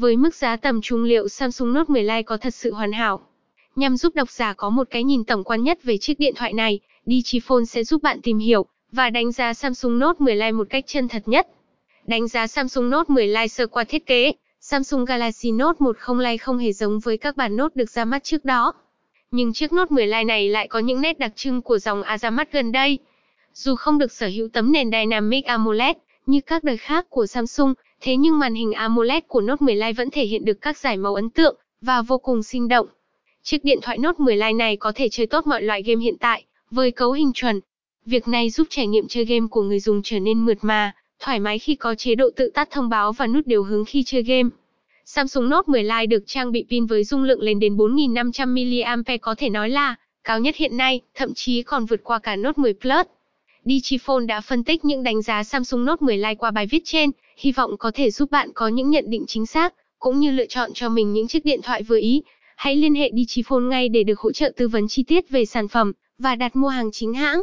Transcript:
Với mức giá tầm trung liệu Samsung Note 10 Lite có thật sự hoàn hảo? Nhằm giúp độc giả có một cái nhìn tổng quan nhất về chiếc điện thoại này, Digiphone sẽ giúp bạn tìm hiểu và đánh giá Samsung Note 10 Lite một cách chân thật nhất. Đánh giá Samsung Note 10 Lite sơ qua thiết kế, Samsung Galaxy Note 10 Lite không hề giống với các bản Note được ra mắt trước đó. Nhưng chiếc Note 10 Lite này lại có những nét đặc trưng của dòng A ra mắt gần đây. Dù không được sở hữu tấm nền Dynamic AMOLED như các đời khác của Samsung, thế nhưng màn hình AMOLED của Note 10 Lite vẫn thể hiện được các giải màu ấn tượng và vô cùng sinh động. Chiếc điện thoại Note 10 Lite này có thể chơi tốt mọi loại game hiện tại, với cấu hình chuẩn. Việc này giúp trải nghiệm chơi game của người dùng trở nên mượt mà, thoải mái khi có chế độ tự tắt thông báo và nút điều hướng khi chơi game. Samsung Note 10 Lite được trang bị pin với dung lượng lên đến 4500 mAh có thể nói là cao nhất hiện nay, thậm chí còn vượt qua cả Note 10 Plus. Digiphone đã phân tích những đánh giá Samsung Note 10 Lite qua bài viết trên, hy vọng có thể giúp bạn có những nhận định chính xác, cũng như lựa chọn cho mình những chiếc điện thoại vừa ý. Hãy liên hệ Digiphone ngay để được hỗ trợ tư vấn chi tiết về sản phẩm và đặt mua hàng chính hãng.